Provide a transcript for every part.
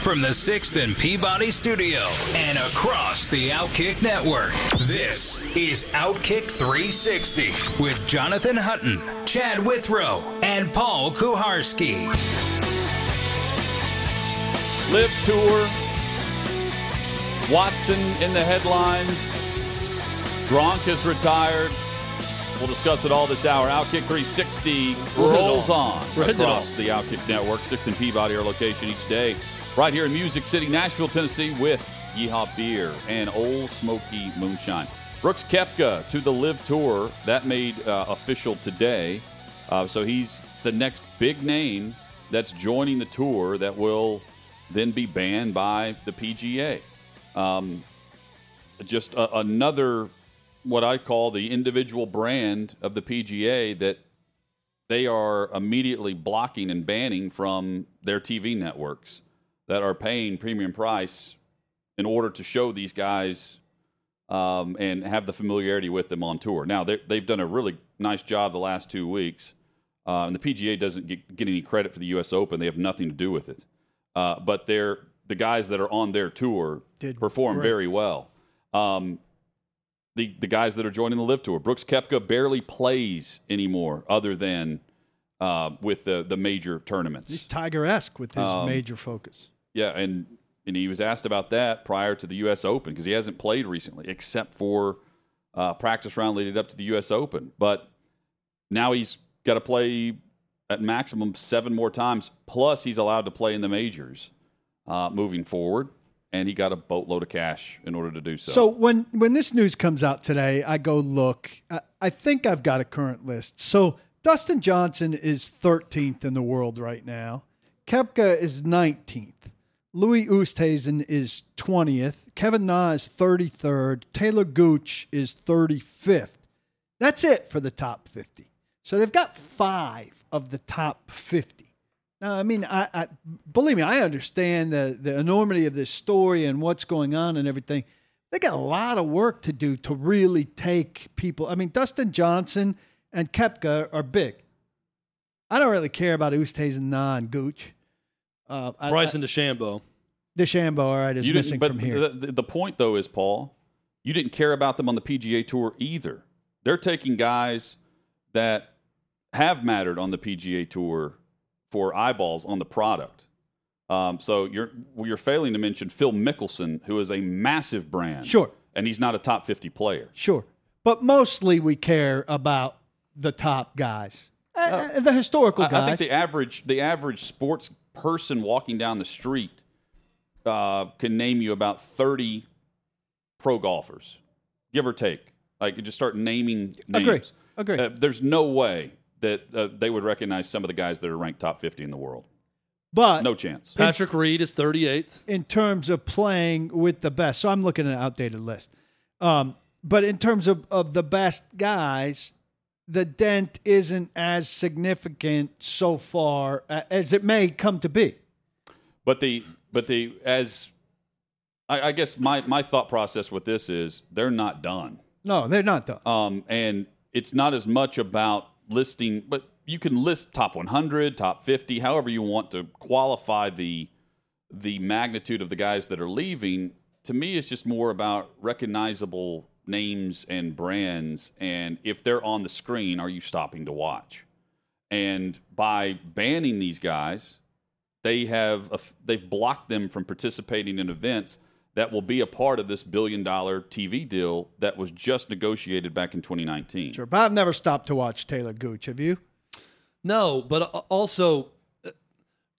from the 6th and Peabody Studio and across the Outkick Network, this is Outkick 360 with Jonathan Hutton, Chad Withrow, and Paul Kuharsky. LIV Tour, Watson in the headlines, Gronk is retired. We'll discuss it all this hour. Outkick 360 rolls on across the Outkick Network. 6th and Peabody, our location each day. Right here in Music City, Nashville, Tennessee, with Yeehaw Beer and Ole Smoky Moonshine. Brooks Koepka to the LIV Tour. That made uh, official today. Uh, so he's the next big name that's joining the tour that will then be banned by the PGA. Um, just a, another what I call the individual brand of the PGA that they are immediately blocking and banning from their TV networks that are paying premium price in order to show these guys um, and have the familiarity with them on tour. Now they, they've done a really nice job the last two weeks, uh, and the PGA doesn't get, get, any credit for the U.S. Open. They have nothing to do with it, uh, but they're the guys that are on their tour Did perform great. very well. Um, the the guys that are joining the LIV Tour. Brooks Koepka barely plays anymore, other than uh, with the the major tournaments. He's. Tiger esque with his Um, major focus. Yeah, and and he was asked about that prior to the U.S. Open because he hasn't played recently, except for uh, practice round leading up to the U.S. Open. But now he's got to play at maximum seven more times. Plus, he's allowed to play in the majors uh, moving forward, and he got a boatload of cash in order to do so. So when when this news comes out today, I go look. I, I think I've got a current list. So Dustin Johnson is 13th in the world right now. Koepka is 19th. Louis Oosthuizen is 20th. Kevin Na is 33rd. Taylor Gooch is 35th. That's it for the top 50. So they've got five of the top 50. Now, I mean, I, I believe me, I understand the, the enormity of this story and what's going on and everything. They got a lot of work to do to really take people. I mean, Dustin Johnson and Koepka are big. I don't really care about Oosthuizen, Na, and Gooch. Uh, I- Bryson DeChambeau. I, DeChambeau, all right, is You missing but from here. The, the- the point, though, is Paul, you didn't care about them on the PGA Tour either. They're taking guys that have mattered on the PGA Tour for eyeballs on the product. Um, so you're you're failing to mention Phil Mickelson, who is a massive brand. Sure. and he's not a top fifty player. Sure. But mostly we care about the top guys, Uh, uh, the historical I, guys. I think the average the average sports person walking down the street uh, can name you about thirty pro golfers, give or take. Like you just start naming names. Agree. Agree. Uh, there's no way that uh, they would recognize some of the guys that are ranked top fifty in the world. but No chance. Patrick Reed is 38th. in terms of playing with the best. So I'm looking at an outdated list. Um, but in terms of, of the best guys, the dent isn't as significant so far uh, as it may come to be. But the but the as I, I guess my my thought process with this is they're not done. No, they're not though. Um, and it's not as much about listing, but you can list top 100, top 50, however you want to qualify the the magnitude of the guys that are leaving. To me, it's just more about recognizable names and brands, and if they're on the screen, are you stopping to watch? And by banning these guys, they have they've blocked them from participating in events that will be a part of this billion dollar TV deal that was just negotiated back in 2019. Sure, but I've never stopped to watch Taylor Gooch. Have you? No, but uh, also uh,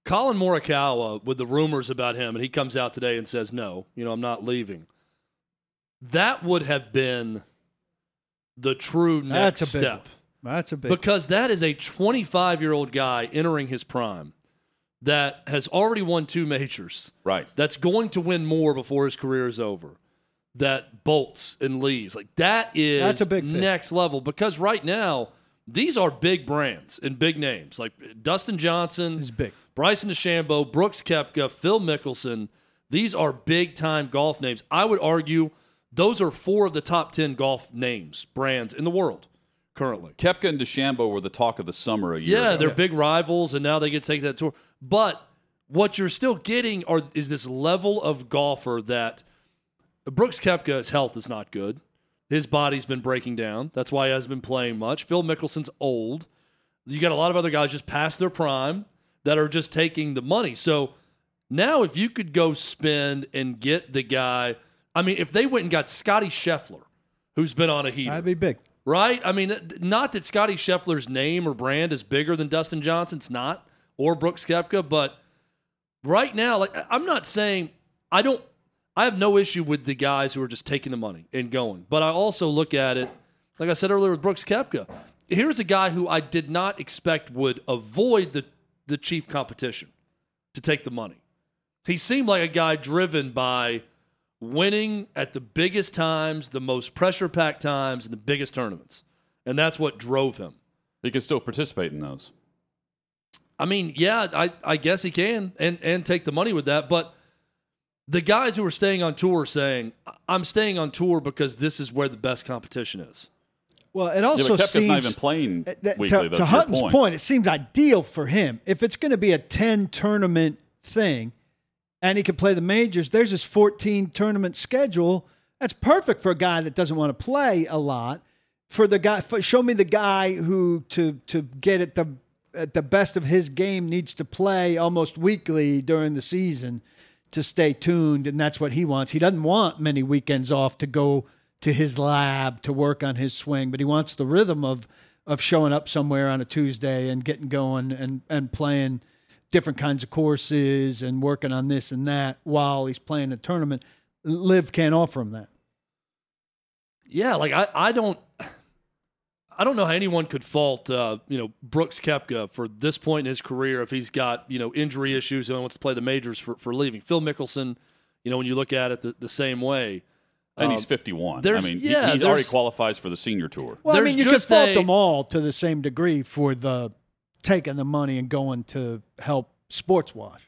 Collin Morikawa with the rumors about him, and he comes out today and says, "No, you know, I'm not leaving." That would have been the true next That's a big step one. That's a big. because that is a 25 year old guy entering his prime that has already won two majors, Right. that's going to win more before his career is over, that bolts and leaves. Like that is That's a big fish. next level because right now these are big brands and big names like Dustin Johnson, He's big. Bryson DeChambeau, Brooks Koepka, Phil Mickelson. These are big time golf names. I would argue those are four of the top 10 golf names, brands in the world currently. Koepka and DeChambeau were the talk of the summer a year Yeah, ago. they're big rivals, and now they get to take that tour. But what you're still getting are is this level of golfer that Brooks Koepka's health is not good. His body's been breaking down. That's why he hasn't been playing much. Phil Mickelson's old. You got a lot of other guys just past their prime that are just taking the money. So now, if you could go spend and get the guy, I mean, if they went and got Scotty Scheffler, who's been on a heater, That'd be big. right? I mean, not that Scotty Scheffler's name or brand is bigger than Dustin Johnson's, not, or Brooks Koepka, but right now, like I'm not saying I don't, I have no issue with the guys who are just taking the money and going, but I also look at it, like I said earlier with Brooks Koepka. Here's a guy who I did not expect would avoid the the chief competition to take the money. He seemed like a guy driven by winning at the biggest times, the most pressure packed times, and the biggest tournaments. And that's what drove him. He can still participate in those. I mean, yeah, I, I guess he can and, and take the money with that. But the guys who are staying on tour are saying, I'm staying on tour because this is where the best competition is. Well, it also but Koepka's seems not even playing that- weekly, to, though, to your Hutton's point. it seems ideal for him. If it's going to be a 10 tournament thing and he can play the majors, there's his 14 tournament schedule. That's perfect for a guy that doesn't want to play a lot. For the guy, for, show me the guy who to to get at the at the best of his game needs to play almost weekly during the season to stay tuned, and that's what he wants. He doesn't want many weekends off to go to his lab to work on his swing, but he wants the rhythm of of showing up somewhere on a Tuesday and getting going and and playing different kinds of courses and working on this and that while he's playing a tournament. LIV can't offer him that. Yeah, like I, I don't I don't know how anyone could fault uh, you know Brooks Koepka for this point in his career if he's got you know injury issues and wants to play the majors for, for leaving. Phil Mickelson, you know when you look at it the, the same way, And um, he's 51. I mean, he- yeah, he, already qualifies for the senior tour. Well, I mean, you could just fault a- them all to the same degree for the taking the money and going to help sports wash.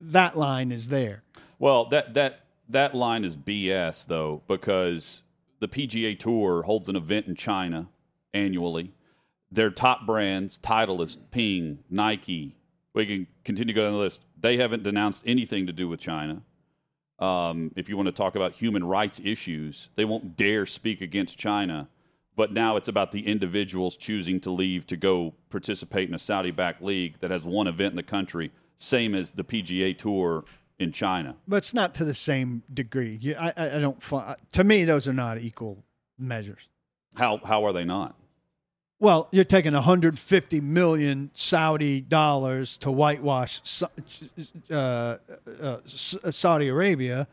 That line is there. Well, that that that line is BS though because the PGA Tour holds an event in China annually. Their top brands, Titleist, Ping, Nike. We can continue to go down the list. They haven't denounced anything to do with China. Um, if you want to talk about human rights issues, they won't dare speak against China. But now it's about the individuals choosing to leave to go participate in a Saudi backed league that has one event in the country, same as the PGA Tour in China. But it's not to the same degree. You, I, I I don't. To me, those are not equal measures. How how are they not? Well, you're taking 150 million Saudi dollars to whitewash uh, uh, Saudi Arabia,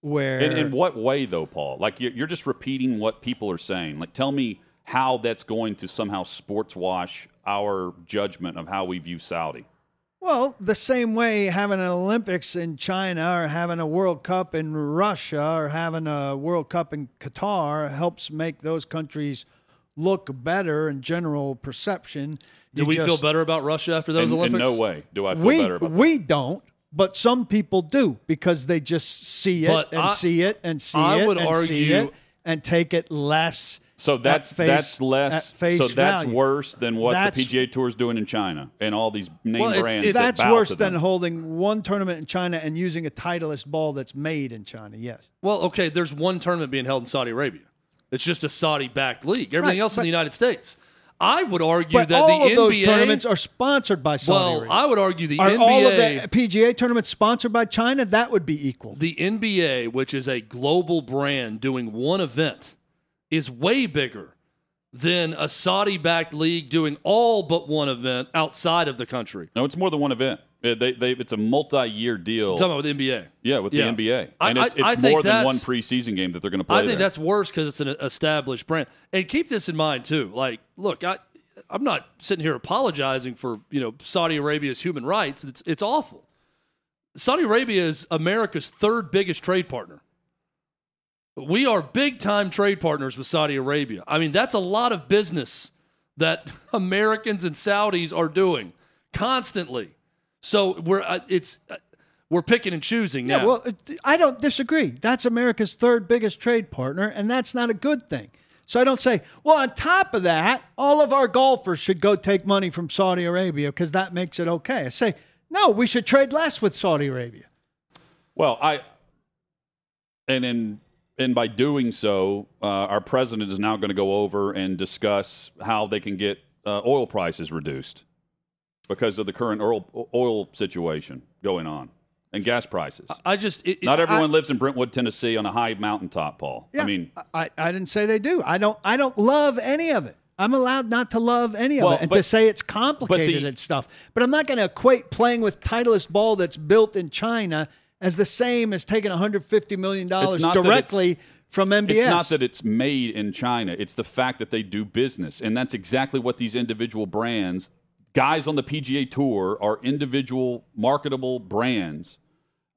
where In, in what way though, Paul? Like you're, you're just repeating what people are saying. Like tell me how that's going to somehow sports wash our judgment of how we view Saudi. Well, the same way having an Olympics in China or having a World Cup in Russia or having a World Cup in Qatar helps make those countries look better in general perception. do You we feel better about Russia after those In, in Olympics? no way do I feel We better about we don't, but some people do because they just see it But and I- see it and see I it would and see it and take it less. So at that's face- that's less. at face so that's value. worse than what That's- the PGA Tour is doing in China and all these name Well, it's- brands. it's- that That's bow worse to than holding one tournament in China and using a Titleist ball that's made in China. Yes. Well, okay, there's one tournament being held in Saudi Arabia. It's just a Saudi backed league. Everything Right, else in the United States. I would argue But that all the of those tournaments are sponsored by Saudi well, Arabia. I would argue the Are NBA all of the PGA tournaments sponsored by China? That would be equal. the NBA, which is a global brand doing one event, is way bigger than a Saudi backed league doing all but one event outside of the country. No, it's more than one event. They, they, it's a multi-year deal. I'm talking about with the NBA. yeah, with Yeah. the NBA, I- and it's, I- more than one preseason game that they're going to play. I think there. that's worse because it's an established brand. And keep this in mind too. Like, look, I I'm not sitting here apologizing for you know Saudi Arabia's human rights. It's it's awful. Saudi Arabia is America's third biggest trade partner. We are big time trade partners with Saudi Arabia. I mean, that's a lot of business that Americans and Saudis are doing constantly. So we're uh, it's uh, we're picking and choosing now. Yeah, well, I don't disagree. That's America's third biggest trade partner, and that's not a good thing. So I don't say, well, on top of that, all of our golfers should go take money from Saudi Arabia because that makes it okay. I say, no, we should trade less with Saudi Arabia. Well, I and in and by doing so, uh, our president is now going to go over and discuss how they can get uh, oil prices reduced because of the current oil, oil situation going on and gas prices. I just it, not everyone I, lives in Brentwood, Tennessee, on a high mountaintop, Paul. Yeah, I mean, I, I didn't say they do. I don't. I don't love any of it. I'm allowed not to love any of well, it and but, to say it's complicated the, and stuff. But I'm not going to equate playing with Titleist ball that's built in China as the same as taking 150 million dollars directly from MBS. It's not that it's made in China. It's the fact that they do business, and that's exactly what these individual brands, guys on the PGA Tour, are individual marketable brands.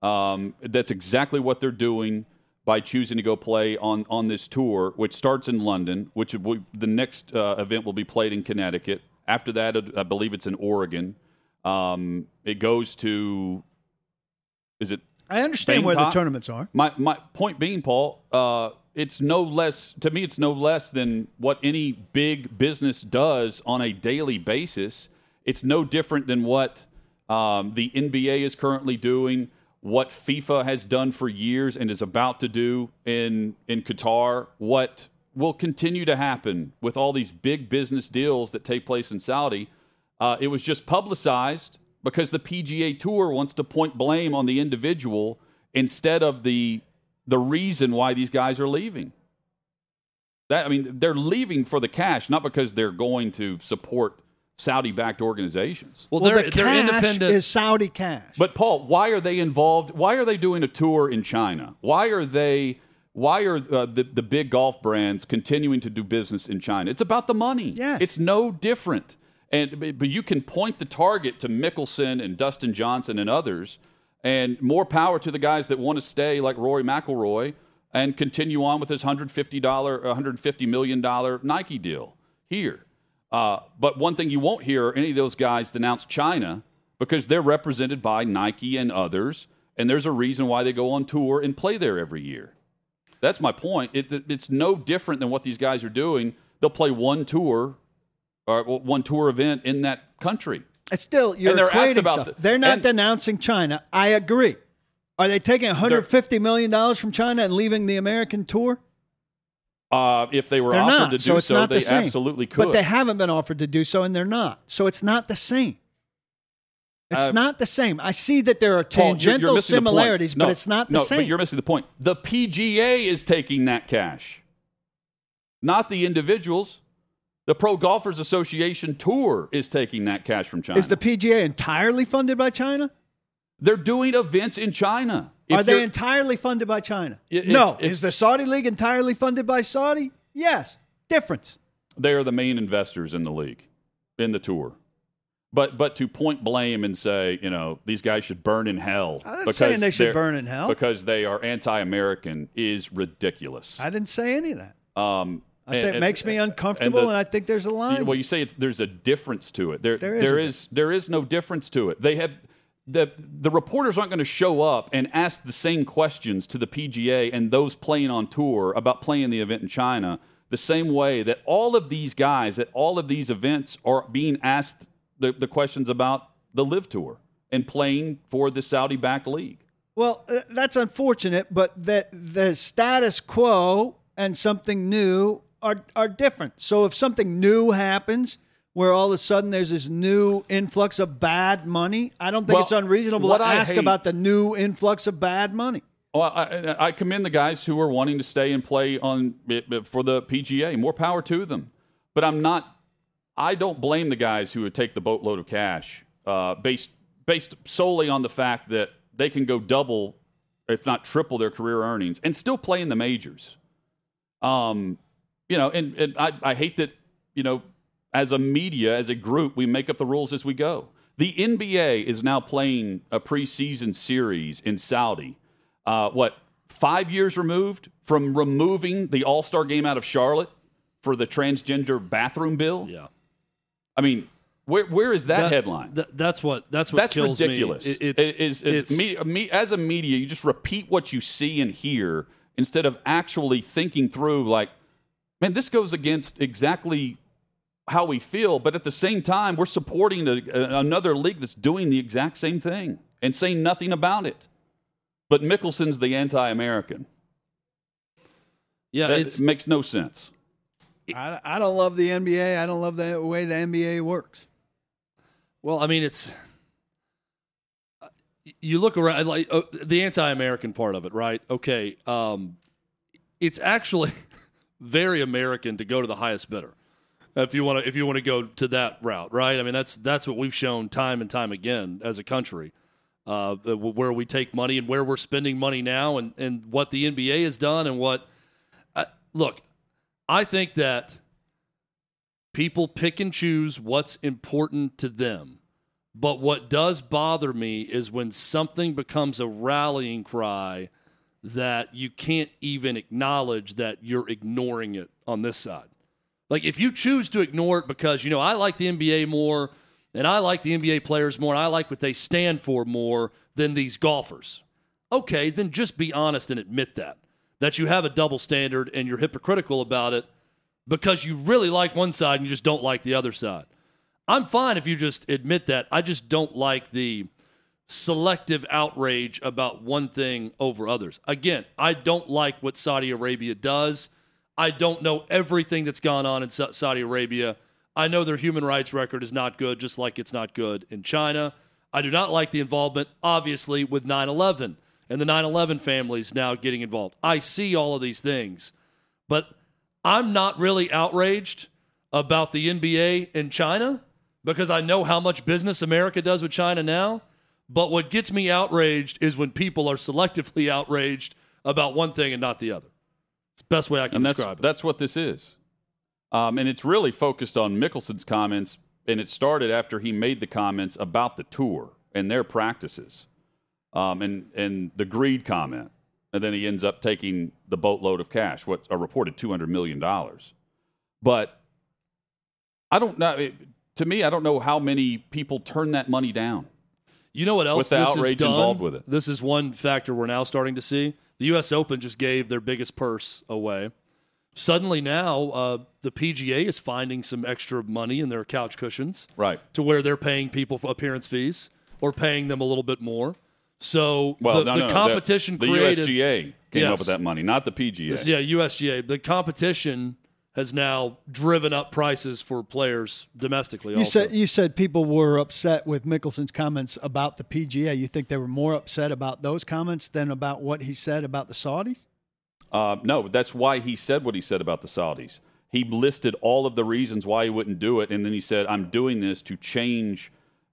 Um, that's exactly what they're doing by choosing to go play on on this tour, which starts in London. Which will, the next uh, event will be played in Connecticut. After that, I believe it's in Oregon. Um, it goes to is it I understand Bangkok. where the tournaments are. My my point being, Paul, uh, it's no less to me. It's no less than what any big business does on a daily basis. It's no different than what um, the NBA is currently doing, what FIFA has done for years and is about to do in in Qatar, what will continue to happen with all these big business deals that take place in Saudi. Uh, it was just publicized because the PGA Tour wants to point blame on the individual instead of the the reason why these guys are leaving. That I mean, they're leaving for the cash, not because they're going to support Saudi-backed organizations. Well, well they're, the they're independent. Is Saudi cash? But Paul, why are they involved? Why are they doing a tour in China? Why are they? Why are uh, the the big golf brands continuing to do business in China? It's about the money. Yes. it's no different. And but you can point the target to Mickelson and Dustin Johnson and others, and more power to the guys that want to stay like Rory McIlroy and continue on with his hundred fifty dollar, hundred fifty million dollar Nike deal here. Uh, but one thing you won't hear any of those guys denounce China because they're represented by Nike and others, and there's a reason why they go on tour and play there every year. That's my point. It, it's no different than what these guys are doing. They'll play one tour or one tour event in that country. Still, you're they're equating about stuff. The, they're not denouncing China. I agree. Are they taking 150 million dollars from China and leaving the American tour? Uh, if they were they're offered not. to do so, so, they the absolutely could. But they haven't been offered to do so, and they're not. So it's not the same. It's uh, not the same. I see that there are tangential you're, you're similarities, no, but it's not the no, same. But you're missing the point. The PGA is taking that cash, not the individuals. The Pro Golfers Association Tour is taking that cash from China. Is the PGA entirely funded by China? They're doing events in China. Are they entirely funded by China? If, no. If, is the Saudi League entirely funded by Saudi? Yes. Difference. They are the main investors in the league, in the tour. But but to point blame and say, you know, these guys should burn in hell. I'm not saying they should burn in hell because they are anti-American is ridiculous. I didn't say any of that. Um, I say and, it makes me uncomfortable, and, the, and, I think there's a line. Well, you say it's there's a difference to it. There, there is, there is, there is no difference to it. They have the the reporters aren't going to show up and ask the same questions to the PGA and those playing on tour about playing the event in China the same way that all of these guys at all of these events are being asked the, the questions about the LIV tour and playing for the Saudi backed league. Well, uh, that's unfortunate, but that the status quo and something new are are different. So if something new happens where all of a sudden there's this new influx of bad money, I don't think well, it's unreasonable to ask hate, about the new influx of bad money. Well, I, I, commend the guys who are wanting to stay and play on for the PGA. More power to them. But I'm not. I don't blame the guys who would take the boatload of cash uh, based based solely on the fact that they can go double, if not triple, their career earnings and still play in the majors. Um, you know, and, and I, I hate that, you know, as a media, as a group, we make up the rules as we go. The NBA is now playing a preseason series in Saudi. Uh, what, five years removed from removing the All Star game out of Charlotte for the transgender bathroom bill? Yeah. I mean, where where is that, headline? th- that's what that's what That's kills ridiculous. me. It- it's, It is- it's it's- me, me, as a media, you just repeat what you see and hear instead of actually thinking through. Like, man, this goes against exactly how we feel, but at the same time, we're supporting a, a- another league that's doing the exact same thing and saying nothing about it. But Mickelson's the anti-American. yeah, it makes no sense. I, I don't love the NBA. I don't love the way the NBA works. Well, I mean, it's you look around like uh, the anti-American part of it, right? Okay, um, it's actually very American to go to the highest bidder if you want to if you want to go to that route, right? I mean, that's that's what we've shown time and time again as a country, uh, where we take money and where we're spending money now, and and what the NBA has done, and what uh, look, I think that people pick and choose what's important to them. But what does bother me is when something becomes a rallying cry that you can't even acknowledge that you're ignoring it on this side. Like if you choose to ignore it because, you know, I like the NBA more and I like the NBA players more and I like what they stand for more than these golfers. Okay, then just be honest and admit that. That you have a double standard and you're hypocritical about it because you really like one side and you just don't like the other side. I'm fine if you just admit that. I just don't like the selective outrage about one thing over others. Again, I don't like what Saudi Arabia does. I don't know everything that's gone on in Saudi Arabia. I know their human rights record is not good, just like it's not good in China. I do not like the involvement, obviously, with 9 11 and the 9 11 families now getting involved. I see all of these things, but I'm not really outraged about the NBA in China because I know how much business America does with China now. But what gets me outraged is when people are selectively outraged about one thing and not the other. It's the best way I can and that's describe it. that's what this is. Um, and it's really focused on Mickelson's comments, and it started after he made the comments about the tour and their practices, um, and and the greed comment, and then he ends up taking the boatload of cash, what a reported two hundred million dollars. But I don't know. it- to me, I don't know how many people turn that money down. You know what else With the outrage done? involved with it. This is one factor we're now starting to see. The U.S. Open just gave their biggest purse away. Suddenly now, uh, the PGA is finding some extra money in their couch cushions, Right. To where they're paying people for appearance fees or paying them a little bit more. So Well, the, no, the no, competition the, created. the USGA came up with that money, not the PGA. Yeah, USGA. The competition has now driven up prices for players domestically. You also. said you said people were upset with Mickelson's comments about the PGA. You think they were more upset about those comments than about what he said about the Saudis? Uh, no, that's why he said what he said about the Saudis. He listed all of the reasons why he wouldn't do it, and then he said, "I'm doing this to change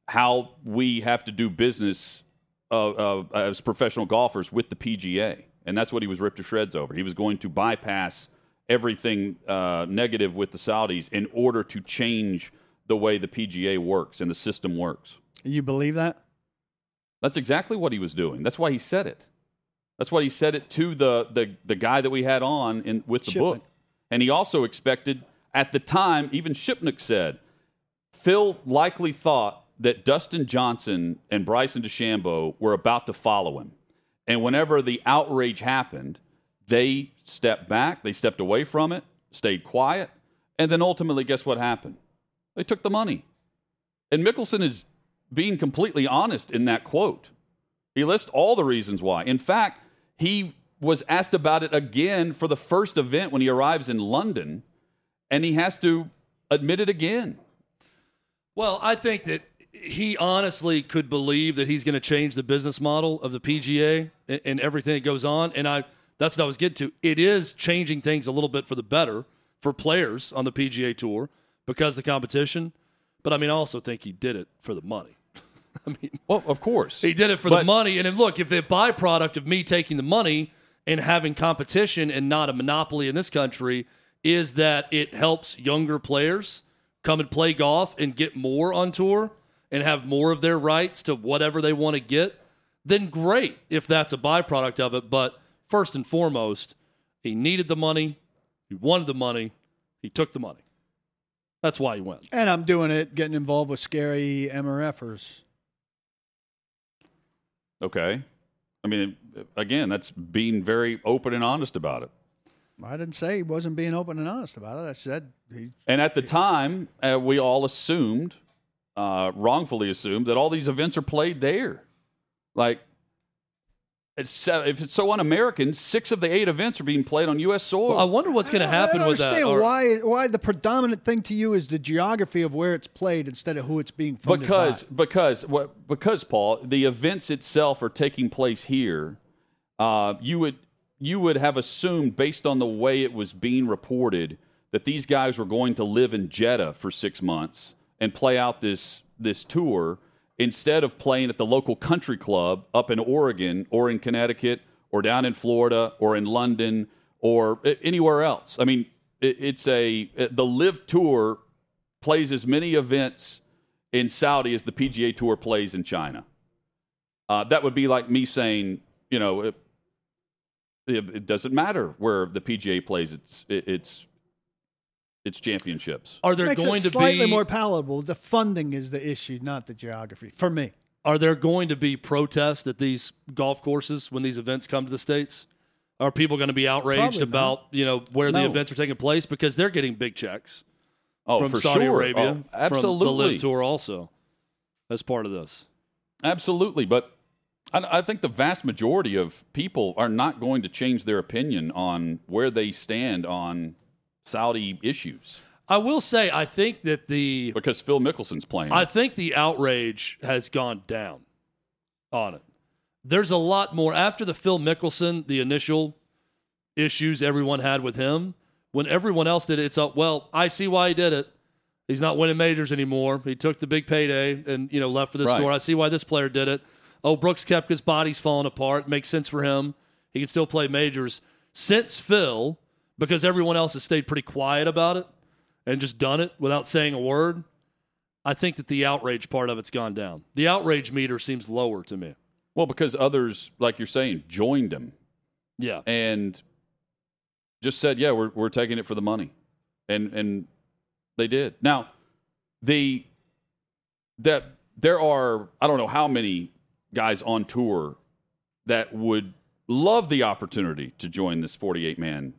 how we have to do business uh, uh, as professional golfers with the PGA." And that's what he was ripped to shreds over. He was going to bypass everything uh, negative with the Saudis in order to change the way the PGA works and the system works. You believe that? That's exactly what he was doing. That's why he said it. That's why he said it to the the, the guy that we had on in, with the Shipnuck. book. And he also expected at the time, even Shipnuck said, Phil likely thought that Dustin Johnson and Bryson DeChambeau were about to follow him. And whenever the outrage happened, they stepped back, they stepped away from it, stayed quiet, and then ultimately, guess what happened? They took the money. And Mickelson is being completely honest in that quote. He lists all the reasons why. In fact, he was asked about it again for the first event when he arrives in London, and he has to admit it again. Well, I think that he honestly could believe that he's going to change the business model of the PGA and, everything that goes on. And I that's what I was getting to. It is changing things a little bit for the better for players on the PGA Tour because of the competition. But I mean, I also think he did it for the money. I mean, Well, of course. he did it for the money. And look, if the byproduct of me taking the money and having competition and not a monopoly in this country is that it helps younger players come and play golf and get more on tour and have more of their rights to whatever they want to get, then great if that's a byproduct of it. But first and foremost, he needed the money, he wanted the money, he took the money. That's why he went. And I'm doing it, getting involved with scary MRFers. Okay. I mean, again, that's being very open and honest about it. I didn't say he wasn't being open and honest about it. I said he. And at the time, uh, we all assumed, uh, wrongfully assumed, that all these events are played there. Like, it's, if it's so un-American, six of the eight events are being played on U.S. soil. Well, I wonder what's going to happen I with that. understand or- why why the predominant thing to you is the geography of where it's played instead of who it's being funded because by. because what because Paul, the events itself are taking place here. Uh, you would you would have assumed based on the way it was being reported that these guys were going to live in Jeddah for six months and play out this this tour instead of playing at the local country club up in Oregon or in Connecticut or down in Florida or in London or anywhere else. I mean, it's a the LIV tour plays as many events in Saudi as the PGA Tour plays in China. Uh, that would be like me saying, you know, it, it, it doesn't matter where the PGA plays its its its championships. are there Makes going it to slightly be more palatable. The funding is the issue, not the geography. For me, Are there going to be protests at these golf courses when these events come to the states? Are people going to be outraged Probably about you know where the events are taking place because they're getting big checks Oh, from for Saudi sure. Arabia, Oh, from the absolutely, LIV Tour also as part of this? absolutely. But I, I think the vast majority of people are not going to change their opinion on where they stand on Saudi issues I will say I think that the because Phil Mickelson's playing. I think the outrage has gone down on it. There's a lot more after the Phil Mickelson, the initial issues everyone had with him. When everyone else did it, it's up. Well, I see why he did it. He's not winning majors anymore. He took the big payday and you know left for this Right. tour. I see why this player did it. Oh, Brooks Koepka's body's falling apart. Makes sense for him. He can still play majors. Since Phil, because everyone else has stayed pretty quiet about it and just done it without saying a word, I think that the outrage part of it's gone down. The outrage meter seems lower to me. well because others, like you're saying, joined him. Yeah. and just said, "Yeah, we're we're taking it for the money," and and they did. Now, the that there are I don't know how many guys on tour that would love the opportunity to join this 48 man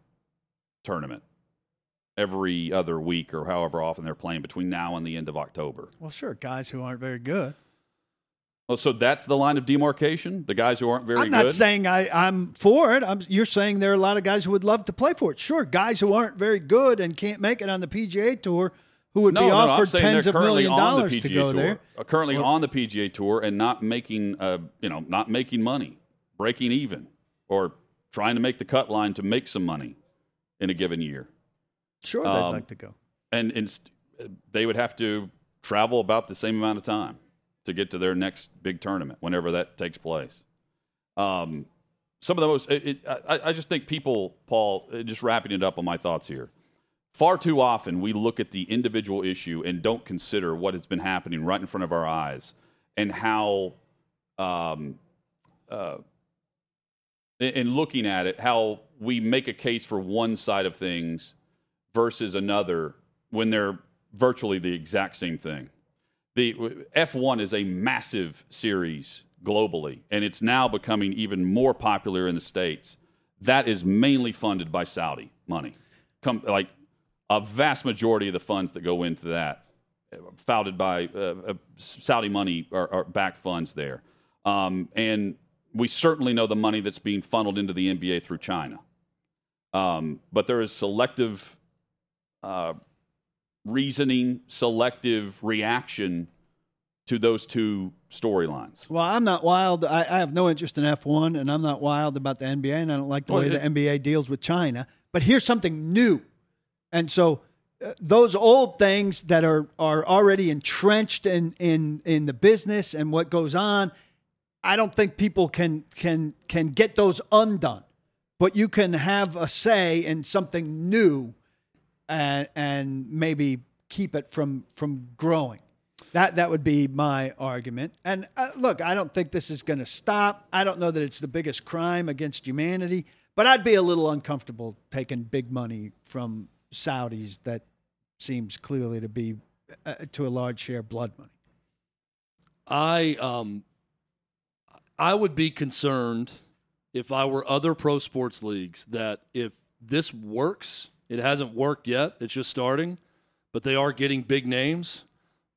tournament every other week or however often they're playing between now and the end of October. well, sure, guys who aren't very good. Oh, so that's the line of demarcation. The guys who aren't very I'm good. not saying I, I'm for it. I'm, you're saying there are a lot of guys who would love to play for it. Sure, guys who aren't very good and can't make it on the PGA Tour who would no, be no, no, offered saying tens of million dollars PGA to go tour, there. uh, currently on the PGA tour and not making, uh, you know, not making money, breaking even, or trying to make the cut line to make some money in a given year, Sure, they'd Um, like to go. and, and st- they would have to travel about the same amount of time to get to their next big tournament whenever that takes place. Um, some of the most, it, it, I, I just think people, Paul, uh, just wrapping it up on my thoughts here. Far too often we look at the individual issue and don't consider what has been happening right in front of our eyes and how, um, uh, in looking at it, how we make a case for one side of things versus another when they're virtually the exact same thing. The F1 is a massive series globally, and it's now becoming even more popular in the states. That is mainly funded by Saudi money. Come like a vast majority of the funds that go into that, founded by uh, uh, Saudi money are backed funds there, um, and we certainly know the money that's being funneled into the NBA through China. Um, but there is selective uh, reasoning, selective reaction to those two storylines. Well, I'm not wild. I, I have no interest in F1, and I'm not wild about the NBA, and I don't like the Well, way it- the NBA deals with China. But here's something new, and so uh, those old things that are are already entrenched in in in the business and what goes on, I don't think people can can can get those undone. But you can have a say in something new, and and maybe keep it from from growing. That that would be my argument. And uh, look, I don't think this is going to stop. I don't know that it's the biggest crime against humanity, but I'd be a little uncomfortable taking big money from Saudis that seems clearly to be uh, to a large share blood money. I um I would be concerned if I were other pro sports leagues that if this works, it hasn't worked yet, it's just starting, but they are getting big names.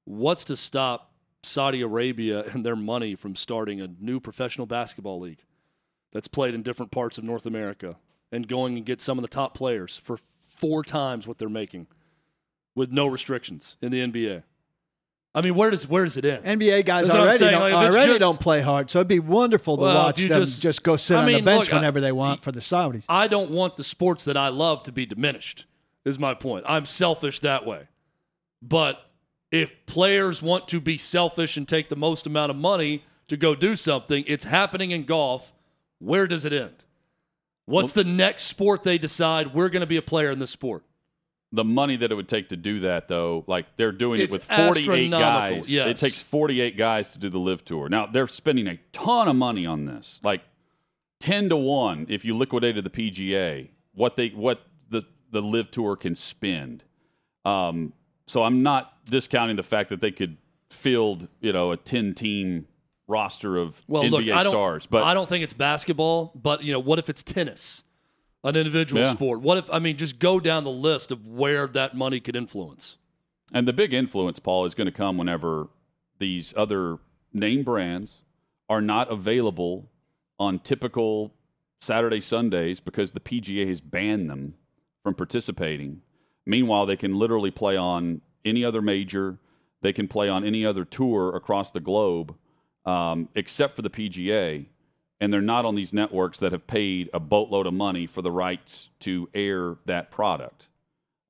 What's to stop Saudi Arabia and their money from starting a new professional basketball league that's played in different parts of North America and going and get some of the top players for four times what they're making with no restrictions in the NBA? I mean, where does where does it end? NBA guys already, don't, like, already just, don't play hard, so it'd be wonderful to well, watch them just, just, go sit I on the bench look, whenever I, they want for the Saudis. I don't want the sports that I love to be diminished. Is my point. I'm selfish that way, but if players want to be selfish and take the most amount of money to go do something, it's happening in golf. Where does it end? What's well, the next sport they decide we're going to be a player in this sport? The money that it would take to do that, though, like they're doing it's it with 48 guys. Yes. It takes 48 guys to do the LIV tour. Now, they're spending a ton of money on this, like 10 to 1 if you liquidated the PGA, what they what the, the LIV tour can spend. Um, so I'm not discounting the fact that they could field, you know, a 10 team roster of well, NBA look, stars. But I don't think it's basketball, but, you know, what if it's tennis? An individual yeah. sport. What if I mean just go down the list of where that money could influence? And the big influence, Paul, is going to come whenever these other name brands are not available on typical Saturday Sundays because the PGA has banned them from participating. Meanwhile, they can literally play on any other major. They can play on any other tour across the globe, um, except for the PGA and they're not on these networks that have paid a boatload of money for the rights to air that product.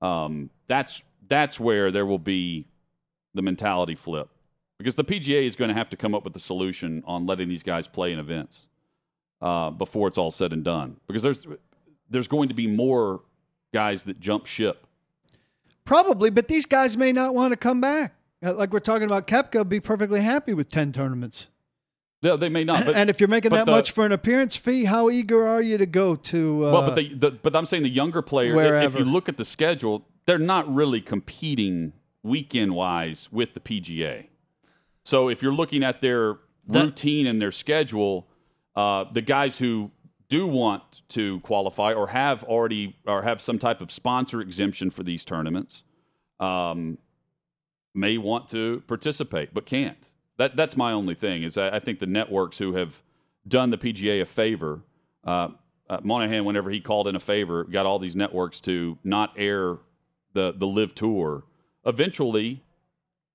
Um, that's that's where there will be the mentality flip because the PGA is going to have to come up with a solution on letting these guys play in events uh, before it's all said and done because there's there's going to be more guys that jump ship. Probably, but these guys may not want to come back. Uh, like we're talking about, Koepka be perfectly happy with ten tournaments. They, they may not. But, and if you're making that the, much for an appearance fee, how eager are you to go to? Uh, well, but the, but I'm saying the younger player. If, if you look at the schedule, they're not really competing weekend wise with the PGA. So if you're looking at their that, routine and their schedule, uh, the guys who do want to qualify or have already or have some type of sponsor exemption for these tournaments um, may want to participate but can't. That that's my only thing is I, I think the networks who have done the PGA a favor. Uh, uh, Monahan, whenever he called in a favor, got all these networks to not air the the LIV tour. Eventually,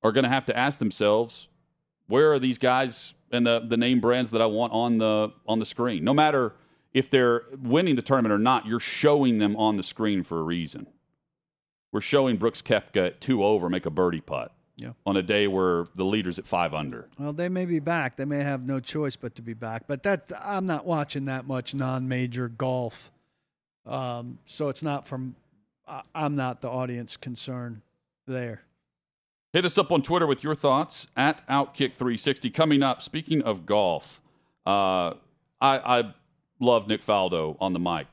are going to have to ask themselves, where are these guys and the the name brands that I want on the on the screen? No matter if they're winning the tournament or not, you're showing them on the screen for a reason. We're showing Brooks Koepka at two over make a birdie putt yeah. on a day where the leader's at five under. Well, they may be back. They may have no choice but to be back. But that I'm not watching that much non-major golf, um, so it's not from. I'm not the audience concern there. Hit us up on Twitter with your thoughts at Outkick360. Coming up, speaking of golf, uh, I, I love Nick Faldo on the mic.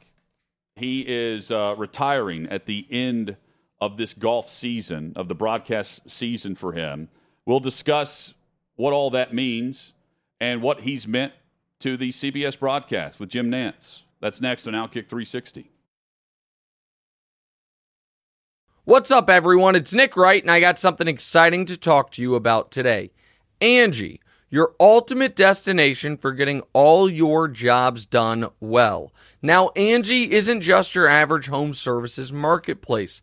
He is uh, retiring at the end of this golf season, of the broadcast season for him. We'll discuss what all that means and what he's meant to the CBS broadcast with Jim Nantz. That's next on Outkick 360. What's up, everyone? It's Nick Wright, and I got something exciting to talk to you about today. Angie, your ultimate destination for getting all your jobs done well. Now, Angie isn't just your average home services marketplace.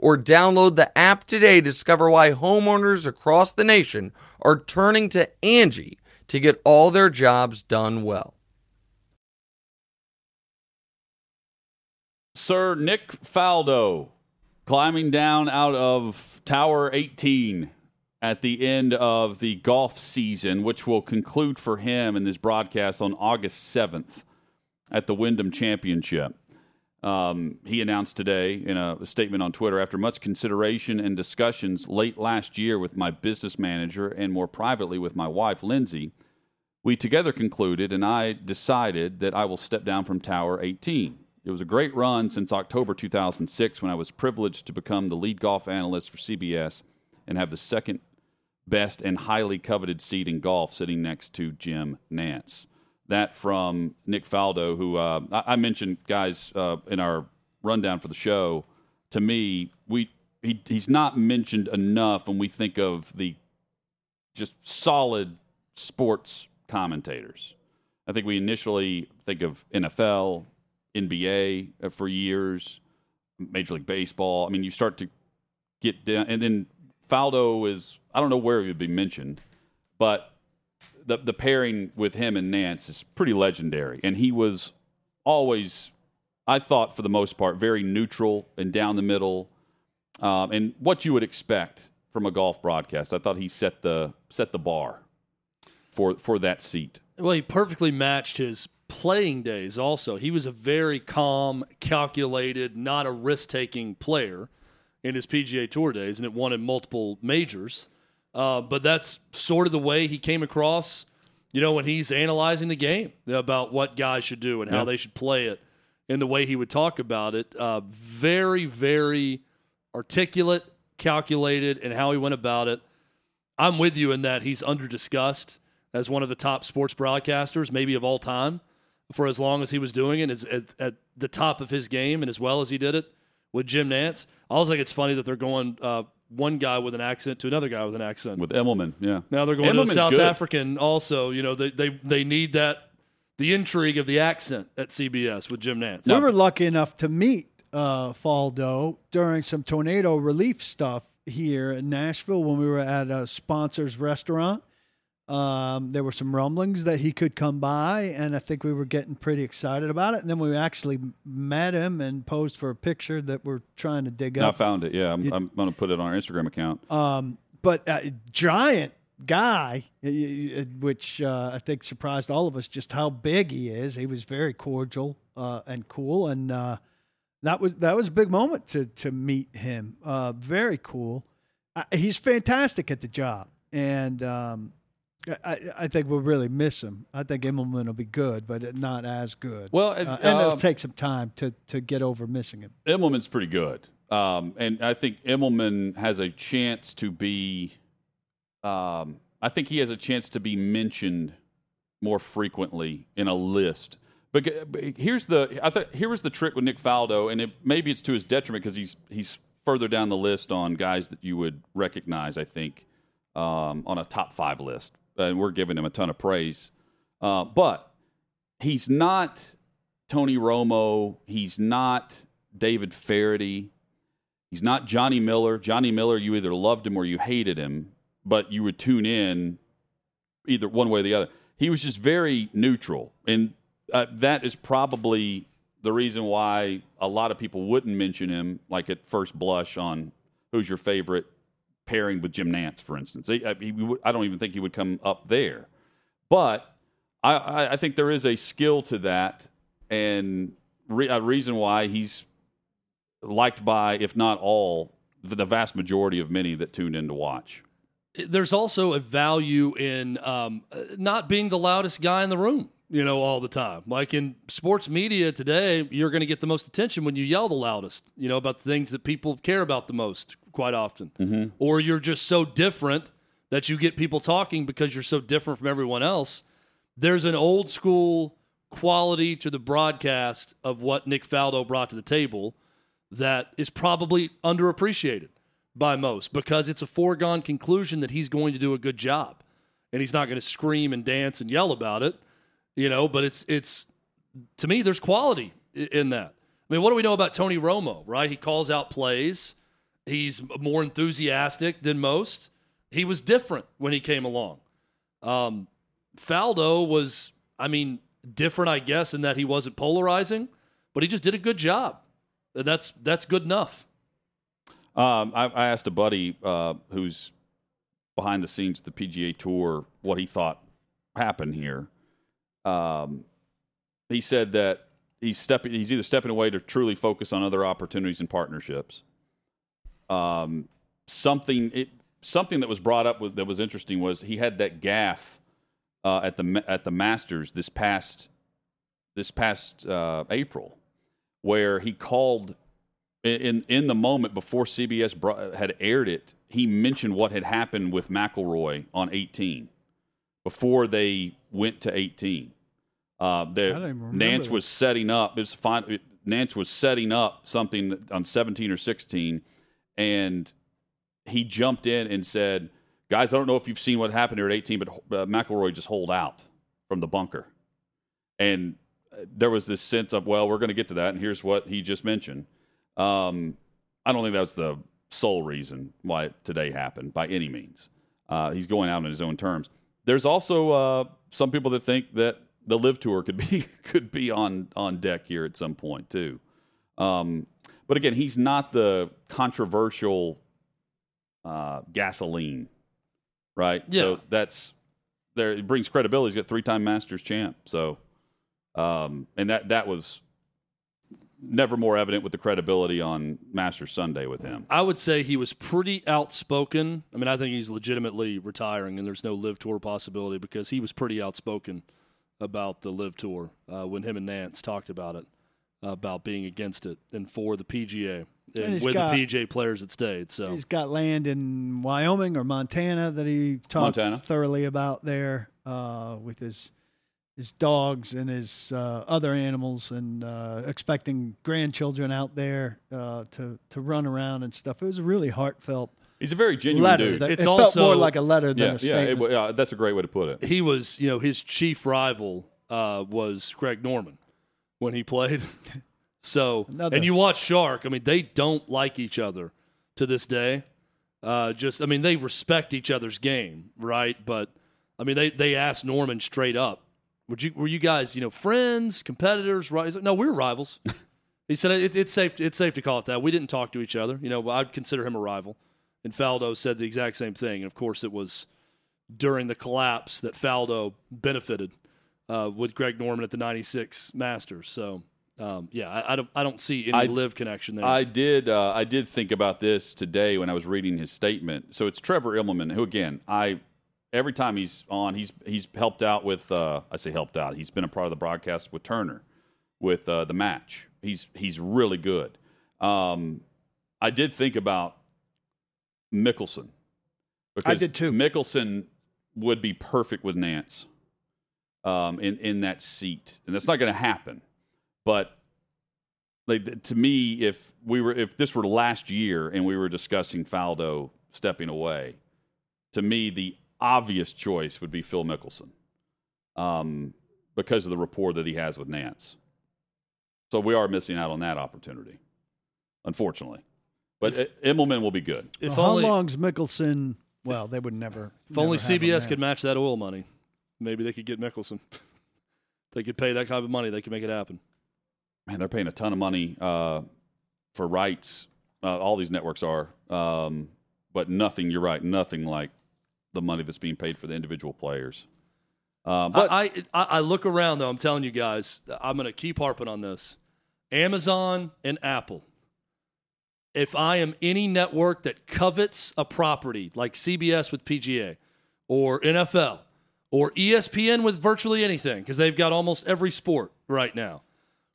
or download the app today to discover why homeowners across the nation are turning to Angie to get all their jobs done well. Sir Nick Faldo climbing down out of Tower 18 at the end of the golf season, which will conclude for him in this broadcast on August 7th at the Wyndham Championship. Um, he announced today in a statement on Twitter after much consideration and discussions late last year with my business manager and more privately with my wife, Lindsay, we together concluded and I decided that I will step down from Tower 18. It was a great run since October 2006 when I was privileged to become the lead golf analyst for CBS and have the second best and highly coveted seat in golf sitting next to Jim Nantz that from Nick Faldo, who uh, I, I, mentioned, guys, uh, in our rundown for the show. To me, we he, he's not mentioned enough when we think of the just solid sports commentators. I think we initially think of NFL, NBA uh, for years, Major League Baseball. I mean, you start to get down, and then Faldo is I don't know where he would be mentioned, but the the pairing with him and Nantz is pretty legendary, and he was always, I thought, for the most part, very neutral and down the middle, um, and what you would expect from a golf broadcast. I thought he set the set the bar for for that seat. Well, he perfectly matched his playing days. Also, he was a very calm, calculated, not a risk taking player in his PGA Tour days, and it won him multiple majors. Uh, but that's sort of the way he came across, you know, when he's analyzing the game about what guys should do and how they should play it and the way he would talk about it. Uh, very, very articulate, calculated, and how he went about it. I'm with you in that he's under discussed as one of the top sports broadcasters, maybe of all time, for as long as he was doing it, at, at the top of his game and as well as he did it with Jim Nantz. I also think it's funny that they're going uh, one guy with an accent to another guy with an accent. With Immelman, yeah. Now they're going Immelman's to South good. African also. You know, they, they, they need that, the intrigue of the accent at CBS with Jim Nantz. We were lucky enough to meet uh, Faldo during some tornado relief stuff here in Nashville when we were at a sponsor's restaurant. Um, there were some rumblings that he could come by, and I think we were getting pretty excited about it. And then we actually met him and posed for a picture that we're trying to dig up. I found it. Yeah, I'm, I'm going to put it on our Instagram account. Um, but uh, giant guy, which uh, I think surprised all of us, just how big he is. He was very cordial uh, and cool, and uh, that was that was a big moment to to meet him. Uh, very cool. Uh, he's fantastic at the job, and um, I, I think we'll really miss him. I think Immelman will be good, but not as good. Well, uh, and it'll um, take some time to, to get over missing him. Immelman's pretty good, um, and I think Immelman has a chance to be. Um, I think he has a chance to be mentioned more frequently in a list. But, here's the I thought here was the trick with Nick Faldo, and it, maybe it's to his detriment because he's he's further down the list on guys that you would recognize. I think um, on a top five list and we're giving him a ton of praise. Uh, but he's not Tony Romo. He's not David Feherty. He's not Johnny Miller. Johnny Miller, you either loved him or you hated him, but you would tune in either one way or the other. He was just very neutral. And uh, that is probably the reason why a lot of people wouldn't mention him, like at first blush, on who's your favorite pairing with Jim Nantz, for instance. He, I don't even think he would come up there. But I, I think there is a skill to that and re, a reason why he's liked by, if not all, the vast majority of many that tuned in to watch. There's also a value in um, not being the loudest guy in the room you know, all the time. Like in sports media today, you're going to get the most attention when you yell the loudest, you know, about the things that people care about the most quite often. Mm-hmm. Or you're just so different that you get people talking because you're so different from everyone else. There's an old school quality to the broadcast of what Nick Faldo brought to the table that is probably underappreciated by most because it's a foregone conclusion that he's going to do a good job and he's not going to scream and dance and yell about it, you know, but it's it's to me there's quality in that. I mean, what do we know about Tony Romo, right? He calls out plays. He's more enthusiastic than most. He was different when he came along. Um, Faldo was, I mean, different, I guess, in that he wasn't polarizing, but he just did a good job. And that's that's good enough. Um, I, I, asked a buddy uh, who's behind the scenes at the PGA Tour what he thought happened here. Um, he said that he's stepping. He's either stepping away to truly focus on other opportunities and partnerships. Um, something it, something that was brought up with, that was interesting was he had that gaff uh, at the at the Masters this past this past uh, April, where he called in in the moment before CBS brought, had aired it. He mentioned what had happened with McIlroy on 18 before they went to 18. Uh, there, Nantz that. was setting up. It was fine. Nantz was setting up something on 17 or 16, and he jumped in and said, "Guys, I don't know if you've seen what happened here at 18, but uh, McIlroy just hold out from the bunker." And uh, there was this sense of, "Well, we're going to get to that, and here's what he just mentioned." Um, I don't think that's the sole reason why today happened by any means. Uh, he's going out on his own terms. There's also uh, some people that think that the LIV tour could be could be on on deck here at some point too. Um, but again, he's not the controversial uh, gasoline, right? Yeah. So that's there. It brings credibility. He's got three time Masters champ. So, um, and that that was never more evident with the credibility on Masters Sunday with him. I would say he was pretty outspoken. I mean, I think he's legitimately retiring, and there's no LIV tour possibility because he was pretty outspoken about the LIV tour uh, when him and Nantz talked about it, uh, about being against it and for the PGA and, And with got- the PGA players that stayed. So He's got land in Wyoming or Montana that he talked Montana. thoroughly about there uh, with his his dogs and his uh, other animals, and uh, expecting grandchildren out there uh, to to run around and stuff. It was a really heartfelt He's a very genuine letter. dude. That, It's it felt also- more like a letter than yeah, a yeah, it, statement. wa- yeah, that's a great way to put it. he was, you know, his chief rival uh, was Greg Norman when he played. So, Another- and you watch Shark. I mean, they don't like each other to this day. Uh, just, I mean, they respect each other's game, right? But I mean, they they asked Norman straight up, "Would you were you guys, you know, friends, competitors?" Right? Like, "No, we were rivals." he said, it, "It's safe. It's safe to call it that. We didn't talk to each other. You know, I'd consider him a rival." And Faldo said the exact same thing. And of course, it was during the collapse that Faldo benefited uh, with Greg Norman at the '96 Masters. So, um, yeah, I, I don't I don't see any I- LIV connection there. I did. Uh, I did think about this today when I was reading his statement. So it's Trevor Immelman, who again, I every time he's on, he's he's helped out with. Uh, I say helped out. He's been a part of the broadcast with Turner, with uh, the match. He's he's really good. Um, I did think about Mickelson because did too. Mickelson would be perfect with Nantz um, in in that seat, and that's not going to happen. But like to me, if we were if this were last year and we were discussing Faldo stepping away, to me the obvious choice would be Phil Mickelson, um, because of the rapport that he has with Nantz. So we are missing out on that opportunity, unfortunately. But uh, Immelman will be good. if Well, only how long's Mickelson? Well, they would never. if only never have him CBS could match that oil money, maybe they could get Mickelson. they could pay that kind of money. They could make it happen. man, they're paying a ton of money uh, for rights. Uh, all these networks are, um, but nothing. You're right, nothing like the money that's being paid for the individual players. Um, but I, I I look around though. I'm telling you guys, I'm going to keep harping on this. Amazon and Apple. If I am any network that covets a property like CBS with PGA, or NFL, or ESPN with virtually anything because they've got almost every sport right now.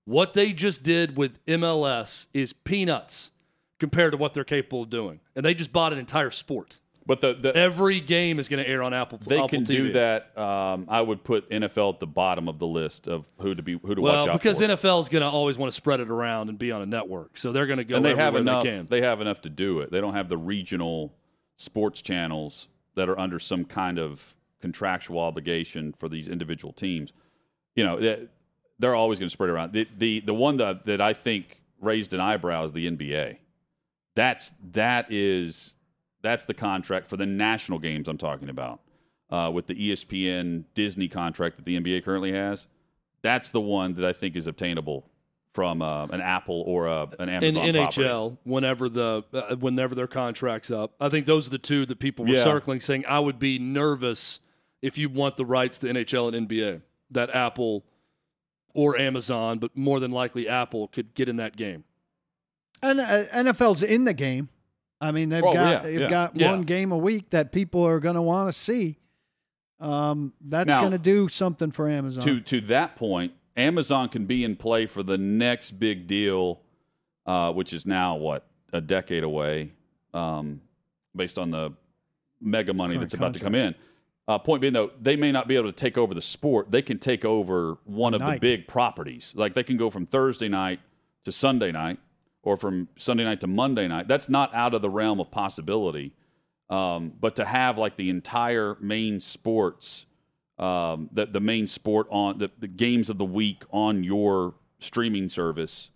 What they just did with MLS is peanuts compared to what they're capable of doing. And they just bought an entire sport. But the, the Every game is going to air on Apple. they Apple can TV. do that. Um, I would put NFL at the bottom of the list of who to be who to watch Well, out because for. NFL is going to always want to spread it around and be on a network, so they're going to go and they have enough. They. They have enough to do it. They don't have the regional sports channels that are under some kind of contractual obligation for these individual teams. You know, they- they're always going to spread it around. The the the one that that I think raised an eyebrow is the NBA. That's that is that's the contract for the national games I'm talking about uh, with the ESPN Disney contract that the NBA currently has. That's the one that I think is obtainable from uh, an Apple or a, an in Amazon property. NHL whenever the uh, whenever their contracts up. I think those are the two that people were Yeah. circling, saying I would be nervous if you want the rights to NHL and NBA that Apple or Amazon, but more than likely Apple could get in that game. And uh, NFL's in the game. I mean, they've Oh, got yeah, they've yeah. got Yeah. one game a week that people are going to want to see. Um, that's going to do something for Amazon. to to that point, Amazon can be in play for the next big deal, uh, which is now what a decade away, um, based on the mega money Current that's about to come in. Uh, point being, though, they may not be able to take over the sport. They can take over one of the big properties. Like they can go from Thursday night to Sunday night, or from Sunday night to Monday night. That's not out of the realm of possibility. Um, but to have like the entire main sports um, the the main sport on the, the games of the week on your streaming service.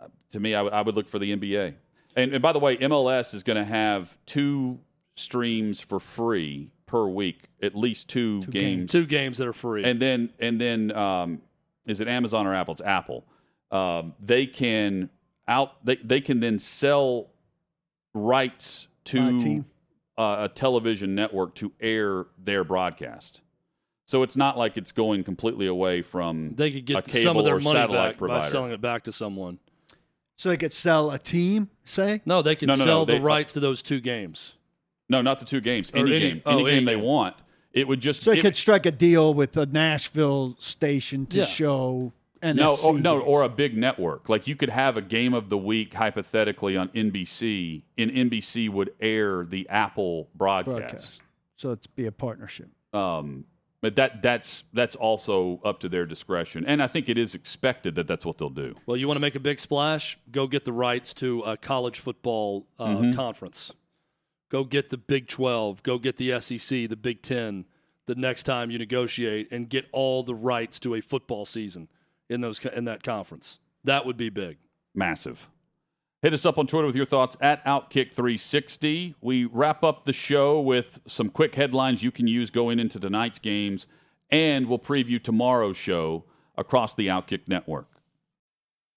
uh, To me, I, would- look for the NBA. And, and by the way, MLS is going to have two streams for free per week, at least two, Two games. Two games that are free. And then and then um, is it Amazon or Apple? It's Apple. Um, they can out they, they can then sell rights By to team. uh, a television network to air their broadcast. So it's not like it's going completely away from they could a get cable some of their money back provider. by selling it back to someone. so they could sell a team, say. No, they can No, no, no, sell they- the rights to those two games. No, not the two games. Any, any- game, oh, any any game they game. want. It would just So they it- could strike a deal with a Nashville station to Yeah. show NSC no, or, no, or a big network. Like you could have a game of the week hypothetically on NBC, and NBC would air the Apple broadcast. broadcast. So it's be a partnership. Um, but that that's that's also up to their discretion, and I think it is expected that that's what they'll do. Well, you want to make a big splash? Go get the rights to a college football uh, Mm-hmm. conference. Go get the Big 12. Go get the SEC, the Big 10 the next time you negotiate and get all the rights to a football season in those in that conference. That would be big. massive. Hit us up on Twitter with your thoughts at Outkick360. We wrap up the show with some quick headlines you can use going into tonight's games, and we'll preview tomorrow's show across the Outkick network.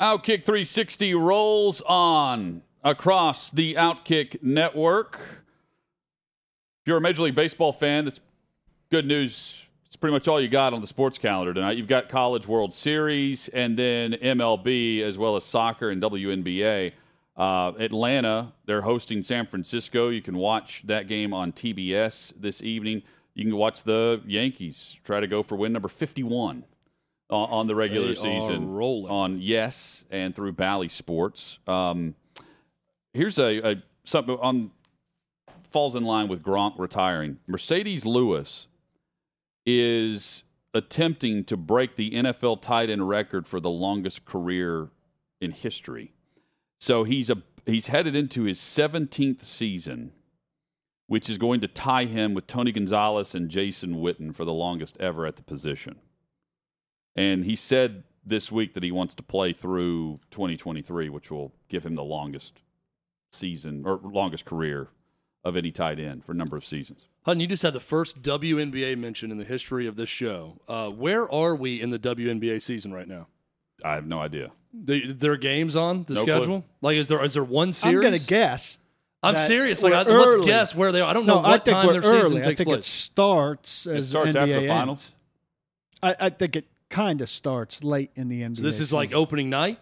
Outkick 360 rolls on across the Outkick network. If you're a Major League Baseball fan, that's good news. It's pretty much all you got on the sports calendar tonight. You've got College World Series and then MLB as well as soccer and WNBA. Uh, Atlanta, they're hosting San Francisco. You can watch that game on TBS this evening. You can watch the Yankees try to go for win number 51 on, on the regular They season rolling. on Yes and through Bally Sports. Um, here's a, a something on falls in line with Gronk retiring. Marcedes Lewis is attempting to break the NFL tight end record for the longest career in history. So he's a he's headed into his 17th season, which is going to tie him with Tony Gonzalez and Jason Witten for the longest ever at the position. And he said this week that he wants to play through 2023, which will give him the longest season or longest career of any tight end for a number of seasons. Hutton, you just had the first WNBA mention in the history of this show. Uh, where are we in the WNBA season right now? I have no idea. The, there are games on the No clue. schedule. Like, is there is there one series? I'm going to guess. I'm serious. Like, I, let's guess where they are. I don't No, know what I think time we're season early. I think place. it starts It starts NBA after the finals. I, I think it kind of starts late in the NBA. So this is like opening night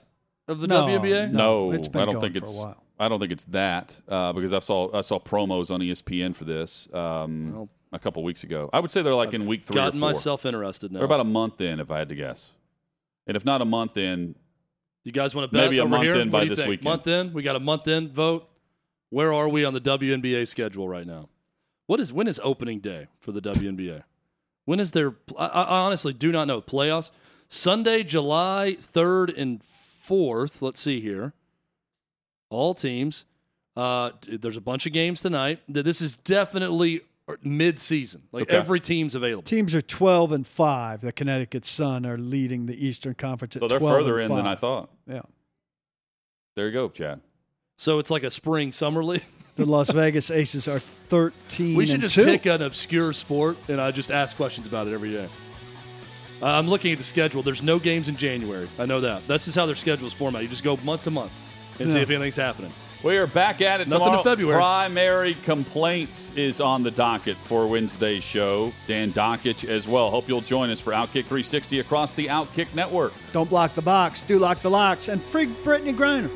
of the No, WNBA. No, it's been I don't going think for it's. a while. I don't think it's that uh, because I saw I saw promos on ESPN for this um, Well, a couple weeks ago. I would say they're like in week three or Gotten four. myself interested now. They're about a month in, if I had to guess. And if not a month in, you guys want to bet maybe a over month here? in What by this think? weekend. Month in. We got a month in vote. Where are we on the WNBA schedule right now? What is when is opening day for the WNBA? When is their? I, I honestly do not know playoffs. Sunday, July third and fourth. Let's see here. All teams. Uh, there's a bunch of games tonight. Th- This is definitely mid-season. Like Okay. every team's available. Teams are 12 and 5. The Connecticut Sun are leading the Eastern Conference at so they're 12 further and in than I thought. Yeah. There you go, Chad. So it's like a spring summer league. The Las Vegas Aces are 13 We should and just 2. pick an obscure sport and I just ask questions about it every day. Uh, I'm looking at the schedule. There's no games in January. I know that. That's just how their schedule is formatted. You just go month to month and see if anything's happening. We are back at it Nothing in. February. Primary complaints is on the docket for Wednesday's show. Dan Dakich as well. Hope you'll join us for Outkick 360 across the Outkick Network. Don't block the box. Do lock the locks. And freak Brittney Griner.